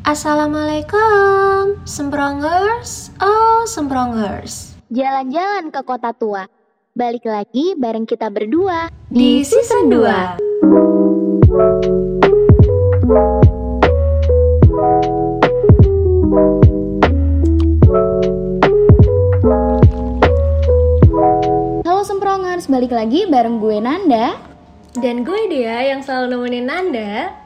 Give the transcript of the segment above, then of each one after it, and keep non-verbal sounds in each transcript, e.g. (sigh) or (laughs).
Assalamualaikum, Semprongers. Oh, Semprongers. Jalan-jalan ke kota tua. Balik lagi bareng kita berdua Di season 2. Halo Semprongers, balik lagi bareng gue Nanda. Dan gue dia yang selalu nemenin Nanda.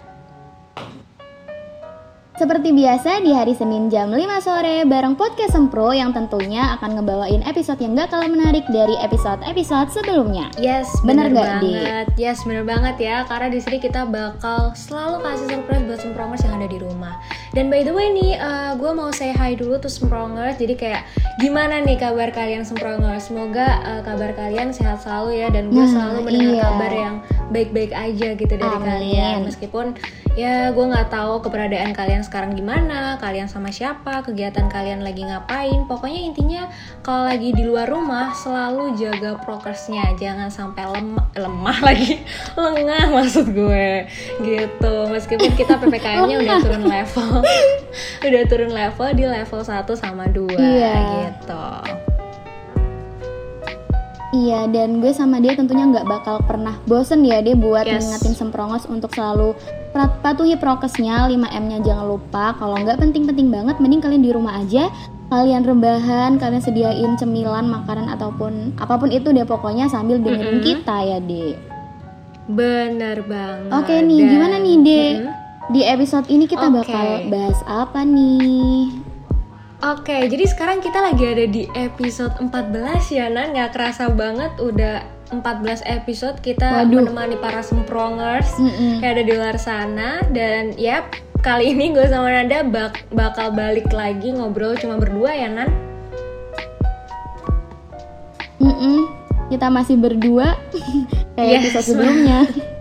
Seperti biasa di hari Senin jam 5 sore bareng Podcast Sempro yang tentunya akan ngebawain episode yang gak kalah menarik dari episode-episode sebelumnya. Yes, Bener bener, gak, Di? banget. Yes, bener banget ya. Karena di sini kita bakal selalu kasih surprise buat Semprongers yang ada di rumah. Dan by the way nih, eh, gue mau say hi dulu tuh Semprongers. Jadi kayak gimana nih kabar kalian Semprongers? Semoga eh, kabar kalian sehat selalu ya. Dan gue Nah, selalu mendengar iya. kabar yang baik-baik aja gitu dari Amin. kalian. Meskipun ya gue nggak tahu keberadaan kalian sekarang gimana, kalian sama siapa, kegiatan kalian lagi ngapain. Pokoknya intinya kalau lagi di luar rumah selalu jaga prokesnya, jangan sampai lemah, lemah (laughs) lagi, lengah maksud gue gitu. Meskipun kita ppkm-nya (laughs) udah turun level, (laughs) udah turun level di level 1 sama 2 Iya. gitu. Iya, dan gue sama dia tentunya nggak bakal pernah bosen ya dia buat Yes. ngingetin Semprongos untuk selalu patuhi prokesnya, 5M-nya jangan lupa. Kalau nggak penting-penting banget, mending kalian di rumah aja. Kalian rebahan, kalian sediain cemilan, makanan ataupun apa pun itu deh pokoknya sambil dengerin Mm-mm. kita ya, Dek. Bener banget. Oke nih, Dan- gimana nih, Dek? Mm-mm. Di episode ini kita Oke. bakal bahas apa nih? Oke, jadi sekarang kita lagi ada di episode 14 ya Nan Nggak kerasa banget udah 14 episode kita Waduh. menemani para semprongers Mm-mm. Yang ada di luar sana Dan yap, kali ini gue sama Nanda bak- bakal balik lagi ngobrol cuma berdua ya Nan Mm-mm. Kita masih berdua (laughs) kayak Yes. episode sebelumnya. (laughs)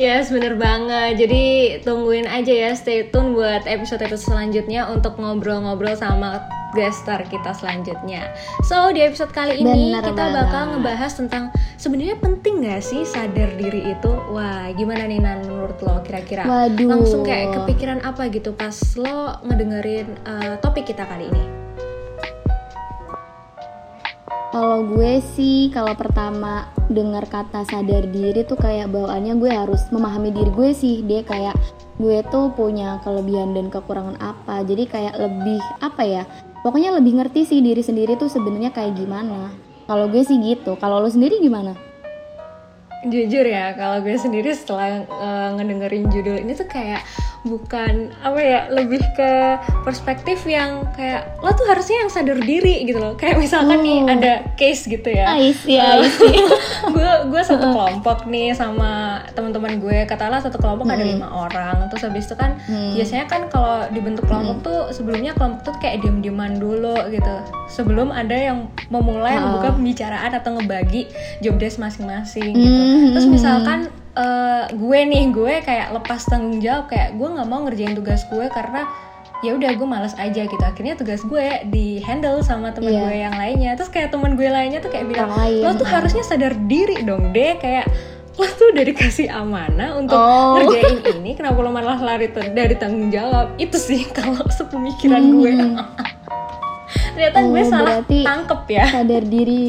Yes, bener banget. Jadi tungguin aja ya, stay tune buat episode-episode selanjutnya untuk ngobrol-ngobrol sama guest star kita selanjutnya. So di episode kali ini Bener kita banget. bakal ngebahas tentang sebenarnya penting nggak sih sadar diri itu? Wah, gimana nih Nan menurut lo kira-kira? Waduh. Langsung kayak kepikiran apa gitu pas lo ngedengerin uh, topik kita kali ini? Kalau gue sih, kalau pertama dengar kata sadar diri tuh kayak bawaannya gue harus memahami diri gue sih. Dia kayak gue tuh punya kelebihan dan kekurangan apa. Jadi kayak lebih apa ya? Pokoknya lebih ngerti sih diri sendiri tuh sebenarnya kayak gimana. Kalau gue sih gitu. Kalau lo sendiri gimana? Jujur ya, kalau gue sendiri setelah uh, ngedengerin judul ini tuh kayak bukan apa ya, lebih ke perspektif yang kayak lo tuh harusnya yang sadar diri gitu loh. Kayak misalkan nih Oh. ada case gitu ya. Eh, I see. gue gue satu kelompok nih sama teman-teman gue katakanlah satu kelompok ada Mm-mm. lima orang terus habis itu kan Hmm. biasanya kan kalau dibentuk kelompok tuh sebelumnya kelompok tuh kayak diem-dieman dulu gitu sebelum ada yang memulai Ah. membuka pembicaraan atau ngebagi job desk masing-masing gitu Hmm. terus misalkan eh, gue nih gue kayak lepas tanggung jawab kayak gue nggak mau ngerjain tugas gue karena ya udah gue males aja gitu. Akhirnya tugas gue di handle sama temen Iya. gue yang lainnya. Terus kayak temen gue lainnya tuh kayak bilang lo tuh harusnya sadar diri dong deh kayak lo tuh udah dikasih amanah untuk Oh. ngerjain ini kenapa lo malah lari dari tanggung jawab? Itu sih (laughs) kalau sepemikiran Hmm. gue ternyata gue Oh, salah berarti- tangkep ya. sadar diri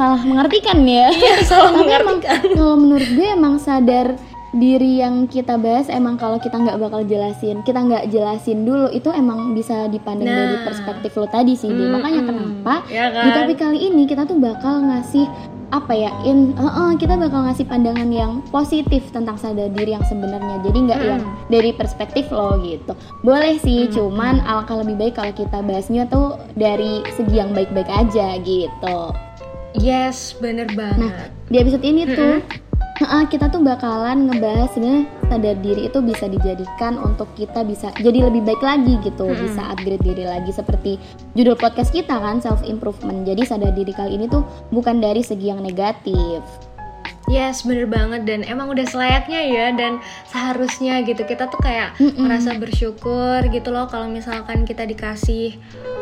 salah mengartikan ya. Iya, salah Tapi emang kalau menurut gue emang sadar diri yang kita bahas emang kalau kita nggak bakal jelasin, kita nggak jelasin dulu itu emang bisa dipandang Nah. dari perspektif lo tadi sih. Mm, Makanya mm. kenapa Ya di kan? topik kali ini kita tuh bakal ngasih apa ya in eh, eh, kita bakal ngasih pandangan yang positif tentang sadar diri yang sebenarnya jadi nggak Hmm. yang dari perspektif lo gitu boleh sih cuman alangkah lebih baik kalau kita bahasnya tuh dari segi yang baik-baik aja gitu yes bener banget. di episode ini tuh heeh, kita tuh bakalan ngebahas sebenarnya sadar diri itu bisa dijadikan untuk kita bisa jadi lebih baik lagi gitu Mm-mm. bisa upgrade diri lagi seperti judul podcast kita kan self improvement jadi sadar diri kali ini tuh bukan dari segi yang negatif. Yes, bener banget. Dan emang udah selayaknya ya dan seharusnya gitu. Kita tuh kayak Mm-mm. merasa bersyukur gitu loh kalau misalkan kita dikasih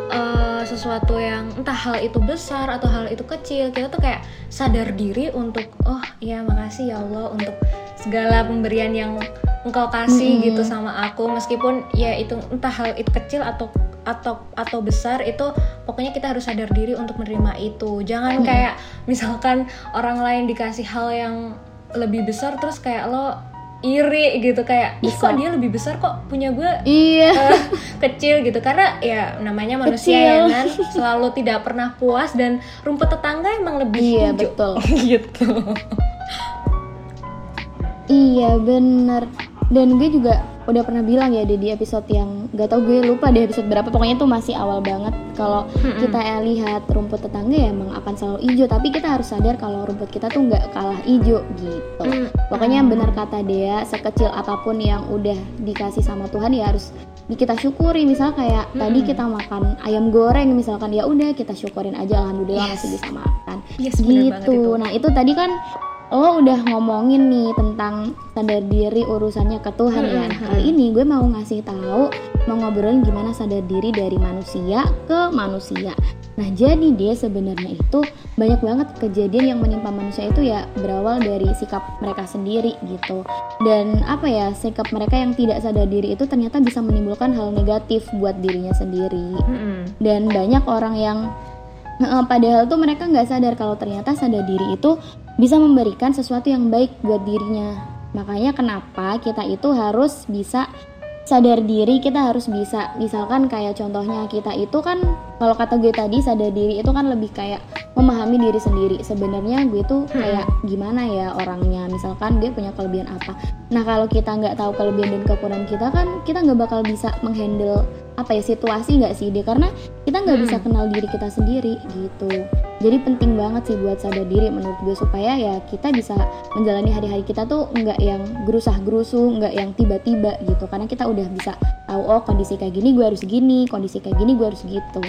eh, sesuatu yang entah hal itu besar atau hal itu kecil kita tuh kayak sadar diri untuk oh iya makasih ya Allah untuk segala pemberian yang engkau kasih Mm-mm. gitu sama aku meskipun ya itu entah hal itu kecil atau atau atau besar itu pokoknya kita harus sadar diri untuk menerima itu jangan Mm-mm. kayak misalkan orang lain dikasih hal yang lebih besar terus kayak lo iri gitu kayak ih kok dia lebih besar kok punya gue iya. Eh, (laughs) kecil gitu karena ya namanya manusia Kecil. ya kan? Selalu tidak pernah puas dan rumput tetangga emang lebih iya hijau betul. (laughs) Gitu. Iya bener. Dan gue juga udah pernah bilang ya di di episode yang gak tau gue lupa deh episode berapa pokoknya tuh masih awal banget kalau Mm-mm. kita ya lihat rumput tetangga ya emang akan selalu hijau tapi kita harus sadar kalau rumput kita tuh nggak kalah hijau gitu Mm. pokoknya yang benar kata Dea sekecil apa pun yang udah dikasih sama Tuhan ya harus di- kita syukuri misal kayak tadi Mm-mm. kita makan ayam goreng misalkan ya udah kita syukurin aja alhamdulillah Yes. masih bisa makan yes bener banget itu gitu. Nah itu tadi kan lo udah ngomongin nih tentang sadar diri urusannya ke Tuhan ya. Nah kali ini gue mau ngasih tahu mau ngobrolin gimana sadar diri dari manusia ke manusia. Nah jadi dia sebenarnya itu banyak banget kejadian yang menimpa manusia itu ya berawal dari sikap mereka sendiri gitu. Dan apa ya sikap mereka yang tidak sadar diri itu ternyata bisa menimbulkan hal negatif buat dirinya sendiri dan banyak orang yang Padahal tuh mereka nggak sadar kalau ternyata sadar diri itu bisa memberikan sesuatu yang baik buat dirinya. Makanya kenapa kita itu harus bisa sadar diri kita harus bisa. Misalkan kayak contohnya kita itu kan kalau kata gue tadi sadar diri itu kan lebih kayak memahami diri sendiri. Sebenarnya gue tuh kayak gimana ya orangnya? Misalkan dia punya kelebihan apa? Nah kalau kita nggak tahu kelebihan dan kekurangan kita kan kita nggak bakal bisa menghandle apa ya situasi nggak sih dia karena kita nggak bisa kenal diri kita sendiri gitu jadi penting banget sih buat sadar diri menurut gue supaya ya kita bisa menjalani hari-hari kita tuh nggak yang gerusah gerusu nggak yang tiba-tiba gitu. Karena kita udah bisa tahu oh kondisi kayak gini gue harus gini kondisi kayak gini gue harus gitu.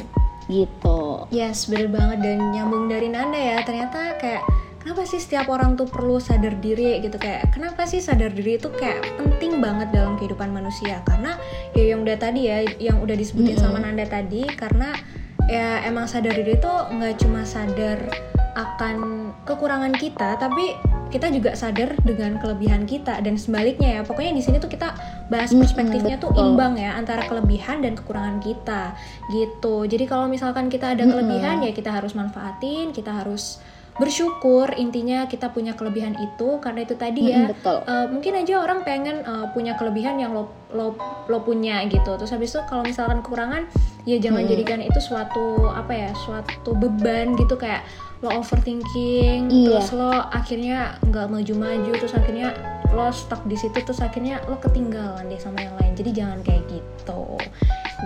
Gitu. Yes, bener banget. Dan nyambung dari Nanda ya. Ternyata kayak kenapa sih setiap orang tuh perlu sadar diri gitu? Kayak kenapa sih sadar diri itu kayak penting banget dalam kehidupan manusia? Karena ya yang udah tadi ya yang udah disebutin sama Nanda tadi karena ya emang sadar diri itu nggak cuma sadar akan kekurangan kita tapi kita juga sadar dengan kelebihan kita dan sebaliknya ya. Pokoknya di sini tuh kita bahas perspektifnya tuh betul. imbang ya antara kelebihan dan kekurangan kita gitu jadi kalau misalkan kita ada kelebihan ya kita harus manfaatin kita harus bersyukur intinya kita punya kelebihan itu karena itu tadi ya betul Uh, mungkin aja orang pengen uh, punya kelebihan yang lo lo lo punya gitu terus habis itu kalau misalkan kekurangan ya jangan Hmm. jadikan itu suatu apa ya suatu beban gitu kayak lo overthinking Iya. terus lo akhirnya nggak maju-maju terus akhirnya lo stuck di situ terus akhirnya lo ketinggalan deh sama yang lain jadi jangan kayak gitu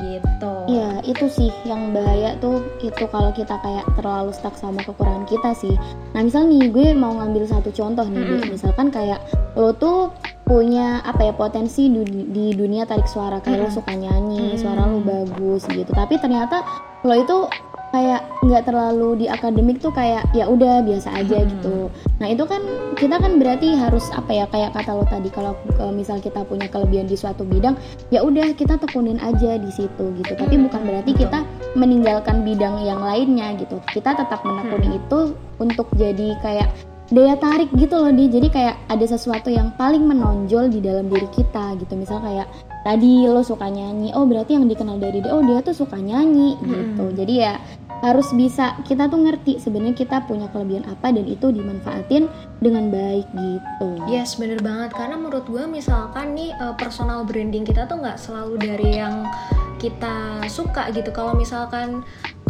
gitu Iya, itu sih yang bahaya tuh itu kalau kita kayak terlalu stuck sama kekurangan kita sih. Nah, misal nih gue mau ngambil satu contoh nih, Dek. Mm-mm. misalkan kayak lo tuh punya apa ya potensi du- di dunia tarik suara kayak lo Mm-mm. suka nyanyi, Mm. suara lo bagus gitu. Tapi ternyata lo itu kayak nggak terlalu di akademik tuh kayak ya udah biasa aja Hmm. gitu. Nah itu kan kita kan berarti harus apa ya kayak kata lo tadi kalau eh, misal kita punya kelebihan di suatu bidang ya udah kita tekunin aja di situ gitu. Tapi Hmm, bukan berarti betul. kita meninggalkan bidang yang lainnya gitu. Kita tetap menekuni Hmm. itu untuk jadi kayak daya tarik gitu loh di jadi kayak ada sesuatu yang paling menonjol di dalam diri kita gitu misal kayak tadi lo suka nyanyi oh berarti yang dikenal dari dia oh dia tuh suka nyanyi gitu Mm-mm. jadi ya harus bisa kita tuh ngerti sebenarnya kita punya kelebihan apa dan itu dimanfaatin dengan baik gitu Yes, bener banget. Karena menurut gue misalkan nih eh, personal branding kita tuh nggak selalu dari yang kita suka gitu. Kalau misalkan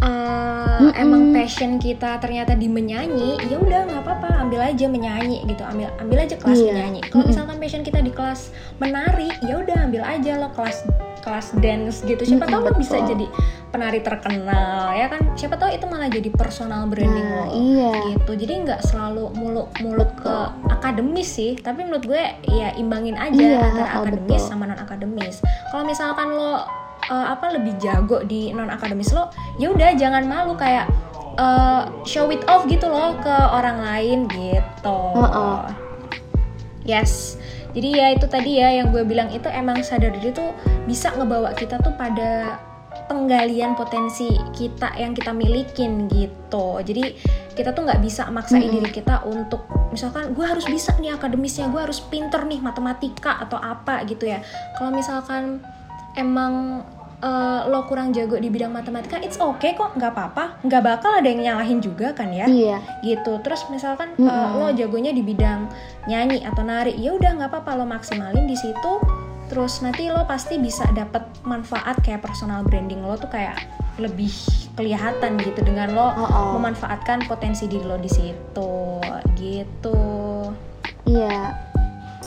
eh, Mm-mm. emang passion kita ternyata di menyanyi, ya udah nggak apa-apa, ambil aja menyanyi gitu. Ambil ambil aja kelas Iya. menyanyi. Kalau Mm-mm. misalkan passion kita di kelas menari, ya udah ambil aja lo kelas kelas dance gitu. Siapa Mm-mm, tahu lo bisa jadi penari terkenal ya kan. Siapa tahu itu malah jadi personal branding nah lo iya gitu jadi nggak selalu muluk-muluk ke akademis sih tapi menurut gue ya imbangin aja Iya, antara oh, akademis betul. sama non akademis kalau misalkan lo uh, apa lebih jago di non akademis lo ya udah jangan malu kayak uh, show it off gitu loh ke orang lain gitu Oh, oh. yes jadi ya itu tadi ya yang gue bilang itu emang sadar diri tuh bisa ngebawa kita tuh pada penggalian potensi kita yang kita milikin gitu jadi kita tuh nggak bisa maksain Mm-mm. diri kita untuk misalkan gue harus bisa nih akademisnya gue harus pinter nih matematika atau apa gitu ya kalau misalkan emang uh, lo kurang jago di bidang matematika it's okay kok nggak apa-apa. Nggak bakal ada yang nyalahin juga kan ya? Iya. Gitu. Terus misalkan Mm-mm. uh, lo jagonya di bidang nyanyi atau nari ya udah nggak apa-apa lo maksimalin di situ. Terus nanti lo pasti bisa dapet manfaat kayak personal branding lo tuh kayak lebih kelihatan gitu dengan lo Oh, oh. memanfaatkan potensi diri lo di situ. Gitu. Iya,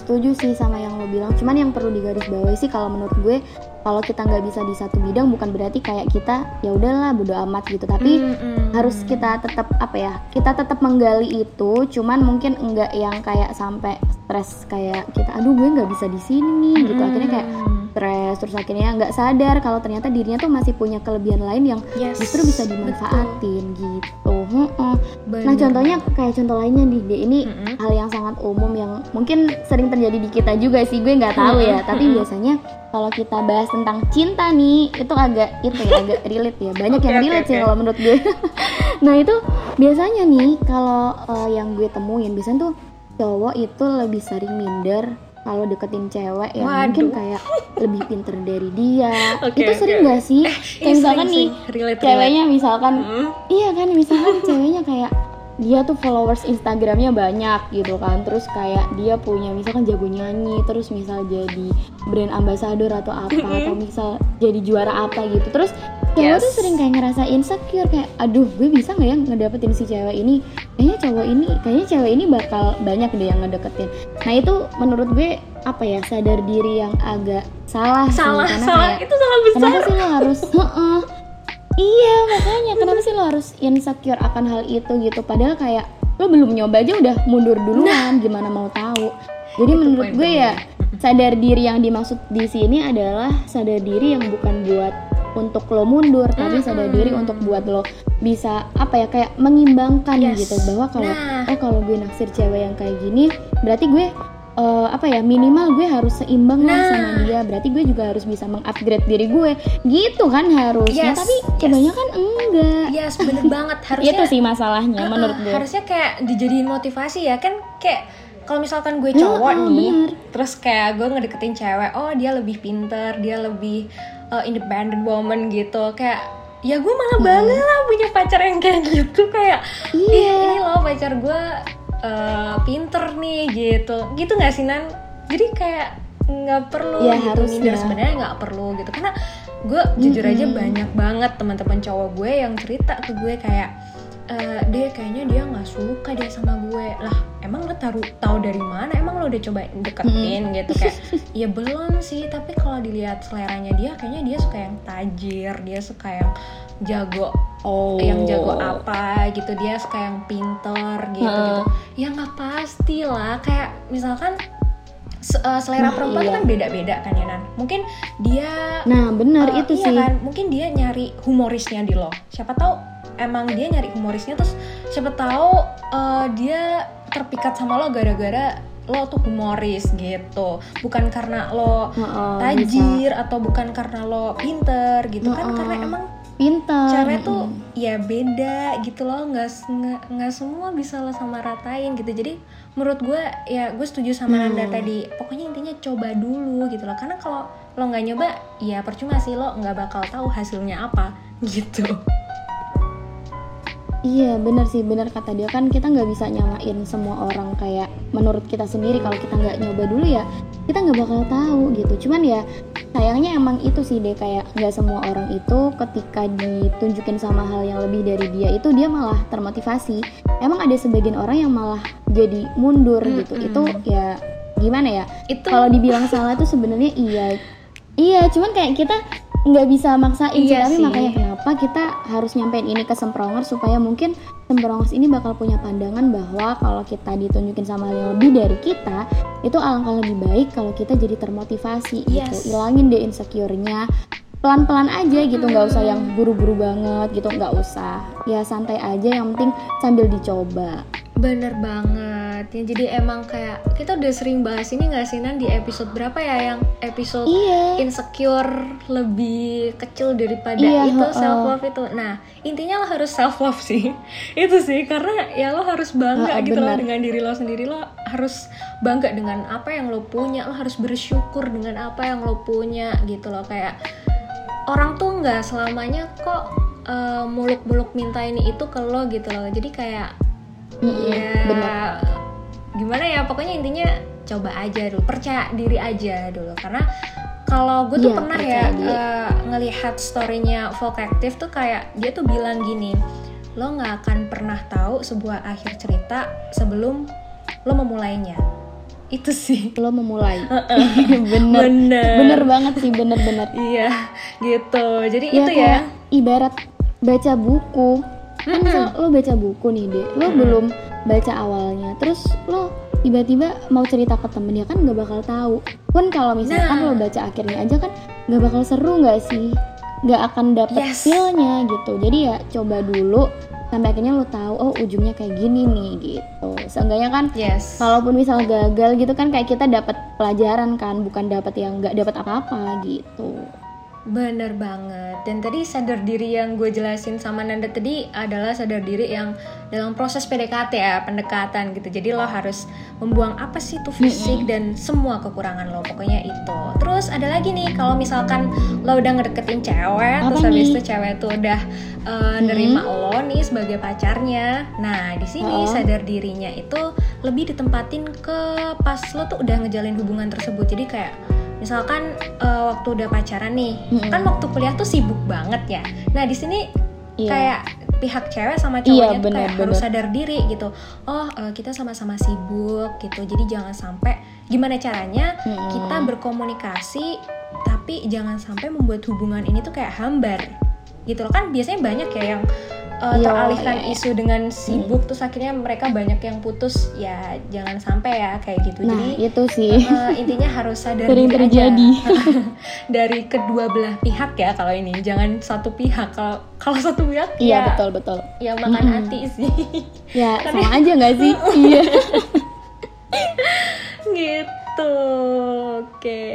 setuju sih sama yang lo bilang. Cuman yang perlu digarisbawahi sih kalau menurut gue, kalau kita nggak bisa di satu bidang bukan berarti kayak kita ya udahlah bodo amat gitu. Tapi Mm-mm. harus kita tetap apa ya? Kita tetap menggali itu. Cuman mungkin enggak yang kayak sampai stres kayak kita, aduh gue nggak bisa di sini gitu. Akhirnya kayak. Stres terus akhirnya nggak sadar kalau ternyata dirinya tuh masih punya kelebihan lain yang Yes, justru bisa dimanfaatin gitu. Betul. Nah contohnya kayak contoh lainnya nih, Dek. ini Mm-mm. hal yang sangat umum yang mungkin sering terjadi di kita juga sih gue nggak tahu ya tapi biasanya kalau kita bahas tentang cinta nih itu agak itu ya agak (laughs) relate ya banyak yang Oke, oke, relate sih oke. kalau menurut gue (laughs) nah itu biasanya nih kalau eh, yang gue temuin biasanya tuh cowok itu lebih sering minder kalau deketin cewek yang Waduh. mungkin kayak lebih pinter dari dia. (laughs) Oke, itu sering oke. gak sih? Ini kayak misalkan sering nih relate, ceweknya misalkan relate. Iya kan, misalkan (laughs) ceweknya kayak dia tuh followers Instagramnya banyak gitu kan. Terus kayak dia punya misalkan jago nyanyi terus misal jadi brand ambassador atau apa atau misal jadi juara apa gitu. Terus Yes. tuh sering kayak ngerasa insecure kayak aduh gue bisa nggak ya ngedapetin si cewek ini? Kayaknya cowok ini kayaknya cewek ini bakal banyak deh yang ngedeketin. Nah itu menurut gue apa ya sadar diri yang agak salah sih salah karena salah. kayak itu salah besar. Kenapa sih lo harus (laughs) Heeh. iya makanya kenapa sih lo harus insecure akan hal itu gitu? Padahal kayak lo belum nyoba aja udah mundur duluan gimana mau tahu jadi menurut gue ya sadar diri yang dimaksud di sini adalah sadar diri yang bukan buat untuk lo mundur tapi sadar diri untuk buat lo bisa apa ya kayak mengimbangkan Yes. gitu bahwa kalau Nah. oh kalau gue naksir cewek yang kayak gini berarti gue eh, apa ya minimal gue harus seimbang lah Nah. sama dia berarti gue juga harus bisa mengupgrade diri gue gitu kan harusnya Yes, tapi yes. kebanyakan enggak Yes, bener banget (laughs) harusnya itu sih masalahnya Uh-uh, menurut gue harusnya kayak dijadiin motivasi ya kan kayak kalau misalkan gue cowok Heeh, nih bener. terus kayak gue ngedeketin cewek oh dia lebih pinter dia lebih uh, independent woman gitu kayak ya gue malah bangga lah punya pacar yang kayak gitu kayak Iya. "Ih, ini loh pacar gue uh, pinter nih gitu. Gitu nggak sih nan? Jadi kayak nggak perlu Ya, gitu minder sebenarnya nggak perlu gitu. Karena gue jujur aja banyak banget teman-teman cowok gue yang cerita ke gue kayak "Eh, dia kayaknya dia nggak suka dia sama gue. Lah emang lo taruh tahu dari mana? Emang lo udah coba deketin gitu kayak (laughs) ya belum sih. Tapi kalau dilihat seleranya dia kayaknya dia suka yang tajir dia suka yang jago oh yang jago apa gitu. Dia suka yang pinter gitu gitu. Ya nggak pasti lah. Kayak misalkan eh, selera Nah, perempuan iya. kan beda-beda kan ya Nan? Mungkin dia nah benar eh, itu iya sih. kan? Mungkin dia nyari humorisnya di lo. Siapa tahu emang dia nyari humorisnya terus siapa tahu eh, dia terpikat sama lo gara-gara lo tuh humoris gitu bukan karena lo bisa. tajir atau bukan karena lo pinter gitu kan Heeh. karena emang pintar cara tuh Mm-mm. ya beda gitu loh nggak nggak nggak semua bisa lo sama ratain gitu jadi menurut gue ya gue setuju sama Hmm. Nanda tadi pokoknya intinya coba dulu gitu loh karena kalau lo nggak nyoba ya percuma sih lo nggak bakal tahu hasilnya apa gitu Iya bener sih bener kata dia. Kan kita nggak bisa nyamain semua orang kayak menurut kita sendiri. Kalau kita nggak nyoba dulu ya kita nggak bakal tahu gitu. Cuman ya sayangnya emang itu sih deh kayak nggak semua orang itu ketika ditunjukin sama hal yang lebih dari dia itu dia malah termotivasi. Emang ada sebagian orang yang malah jadi mundur gitu. Mm-mm. itu ya gimana ya? Itu kalau dibilang salah tuh sebenarnya iya. Iya cuman kayak kita nggak bisa maksain sih Iya tapi sih. makanya kenapa kita harus nyampein ini ke semprongers supaya mungkin semprongers ini bakal punya pandangan bahwa kalau kita ditunjukin sama yang lebih dari kita itu alangkah lebih baik kalau kita jadi termotivasi Yes. gitu ilangin deh insecure-nya. Pelan-pelan aja gitu nggak usah yang buru-buru banget gitu nggak usah. Ya santai aja yang penting sambil dicoba. Bener banget banget. Ya, jadi emang kayak kita udah sering bahas ini nggak sih Nan di episode berapa ya yang episode Iya. insecure lebih kecil daripada Iya, itu heeh. self love itu. Nah intinya lo harus self love sih. (laughs) itu sih karena ya lo harus bangga Heeh, gitu loh dengan diri lo sendiri lo harus bangga dengan apa yang lo punya. Lo harus bersyukur dengan apa yang lo punya gitu loh kayak orang tuh nggak selamanya kok eh, muluk-muluk minta ini itu ke lo gitu loh. Jadi kayak ya bener. Gimana ya pokoknya intinya coba aja dulu percaya diri aja dulu karena kalau gue tuh Iya, pernah percaya ya eh, ngelihat storynya Volcactive tuh kayak dia tuh bilang gini lo nggak akan pernah tahu sebuah akhir cerita sebelum lo memulainya itu sih (laughs) Lo memulai. (laughs) bener. bener Bener banget sih, bener-bener. iya gitu jadi Ya, itu ya ibarat baca buku. Kan misal lo baca buku nih, Dek. Lo belum baca awalnya. Terus lo tiba-tiba mau cerita ke temen ya kan nggak bakal tahu. Pun kalau misalkan Nah. lo baca akhirnya aja kan nggak bakal seru nggak sih? Nggak akan dapet Yes. feel-nya gitu. Jadi ya coba dulu sampai akhirnya lo tahu oh ujungnya kayak gini nih gitu. Seenggaknya kan yes kalaupun misal gagal gitu kan kayak kita dapat pelajaran kan bukan dapat yang nggak dapat apa-apa gitu Bener banget. Dan tadi sadar diri yang gue jelasin sama Nanda tadi adalah sadar diri yang dalam proses PDKT ya, pendekatan gitu. Jadi lo harus membuang apa sih itu fisik dan semua kekurangan lo. Pokoknya itu. Terus ada lagi nih, kalau misalkan lo udah ngedeketin cewek, Apa terus habis nih? itu cewek tuh udah uh, nerima lo nih sebagai pacarnya. Nah, di sini Oh. sadar dirinya itu lebih ditempatin ke pas lo tuh udah ngejalin hubungan tersebut. Jadi kayak misalkan uh, waktu udah pacaran nih, Mm-mm. kan waktu kuliah tuh sibuk banget ya. Nah di sini Iya. kayak pihak cewek sama Iya, cowoknya tuh bener, kayak harus bener. sadar diri gitu. Oh eh, kita sama-sama sibuk gitu. Jadi jangan sampai gimana caranya Mm-mm. kita berkomunikasi tapi jangan sampai membuat hubungan ini tuh kayak hambar gitu loh kan biasanya banyak ya yang uh, Iya, teralihkan iya, isu dengan sibuk terus akhirnya mereka banyak yang putus ya jangan sampai ya kayak gitu. Nah jadi itu sih. uh, intinya harus sadar Sering terjadi. (laughs) dari kedua belah pihak ya kalau ini. Jangan satu pihak. Kalau kalau satu pihak iya ya betul betul. ya makan Mm-mm. hati sih. Ya (laughs) sama aja nggak sih? (laughs) Iya. Gitu. Oke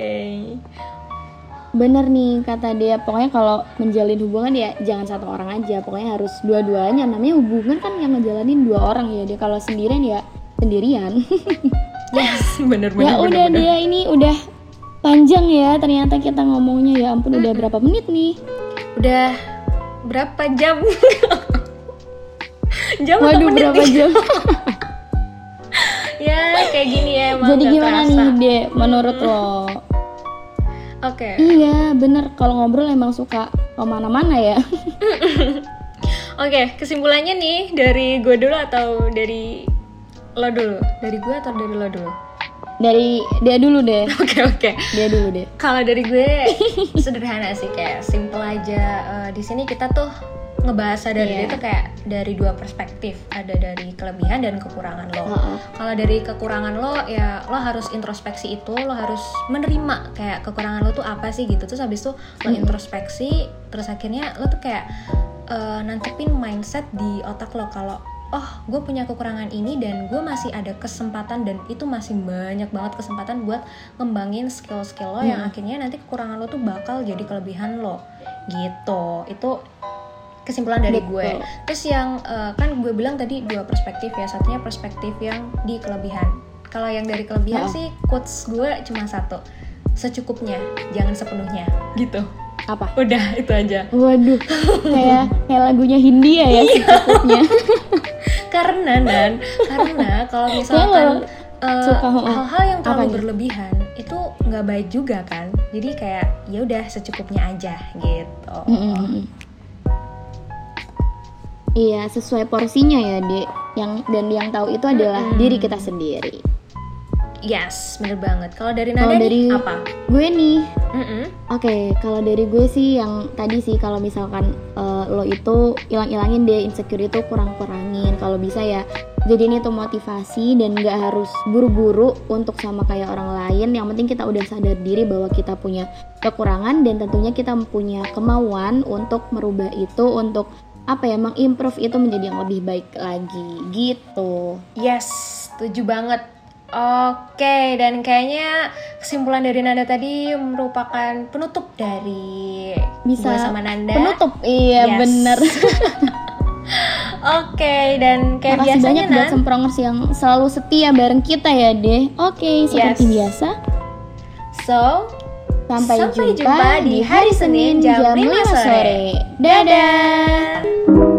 bener nih kata dia. Pokoknya kalau menjalin hubungan ya jangan satu orang aja. Pokoknya harus dua-duanya. Namanya hubungan kan yang ngejalanin dua orang ya. Dia kalau sendirian ya sendirian. (laughs) Yes bener bener ya bener, udah bener. dia ini udah panjang ya ternyata kita ngomongnya ya. Ampun udah berapa menit nih? Udah berapa jam? (laughs) Jam waduh menit berapa nih? jam? (laughs) Ya kayak gini ya emang jadi gimana kerasa. nih dek menurut lo oke. Iya bener. Kalau ngobrol emang suka. Ke mana-mana ya. Oke kesimpulannya nih dari gue dulu atau dari lo dulu? Dari gue atau dari lo dulu? Dari dia dulu deh. (laughs) Oke oke. Dia dulu deh. Kalau dari gue (laughs) sederhana sih kayak simple aja. Eh, di sini kita tuh ngebahas dari dia tuh kayak dari dua perspektif. Ada dari kelebihan dan kekurangan lo. Heeh. Kalau dari kekurangan lo ya lo harus introspeksi itu, lo harus menerima kayak kekurangan lo tuh apa sih gitu. Terus habis itu lo introspeksi, terus akhirnya lo tuh kayak eh, nantepin mindset di otak lo kalau oh gue punya kekurangan ini dan gue masih ada kesempatan dan itu masih banyak banget kesempatan buat ngembangin skill-skill lo yang akhirnya nanti kekurangan lo tuh bakal jadi kelebihan lo gitu itu kesimpulan dari Betul. gue. Terus yang eh, kan gue bilang tadi dua perspektif ya. Satunya perspektif yang di kelebihan. Kalau yang dari kelebihan Oh. sih quotes gue cuma satu. Secukupnya jangan sepenuhnya. Gitu. Apa? Udah itu aja. Waduh. Kayak kayak lagunya Hindia ya Iya. secukupnya. (laughs) Karena nan karena kalau misalkan eh, hal-hal yang terlalu Apanya? berlebihan itu nggak baik juga kan? Jadi kayak ya udah secukupnya aja gitu. Mm-mm. Iya, sesuai porsinya ya, Dek. Yang dan yang tahu itu adalah Mm-mm. diri kita sendiri. yes bener banget kalau dari nada dari- nih apa Gue nih, Mm-mm. oke, kalau dari gue sih yang tadi sih kalau misalkan eh, lo itu hilang-hilangin deh insecure itu kurang-kurangin. Kalau bisa ya jadi itu motivasi dan nggak harus buru-buru untuk sama kayak orang lain. Yang penting kita udah sadar diri bahwa kita punya kekurangan dan tentunya kita punya kemauan untuk merubah itu untuk apa ya mengimprove itu menjadi yang lebih baik lagi gitu. yes setuju banget. Oke, dan kayaknya kesimpulan dari Nanda tadi merupakan penutup dari Bisa gua sama Nanda. Penutup, iya Yes. bener. (laughs) Oke, dan kayak Makasih biasanya banyak buat Nan, semprongers yang selalu setia bareng kita ya deh. Oke, seperti Yes. biasa. so Sampai, Sampai jumpa, jumpa di hari Senin jam 5 sore. Dadah.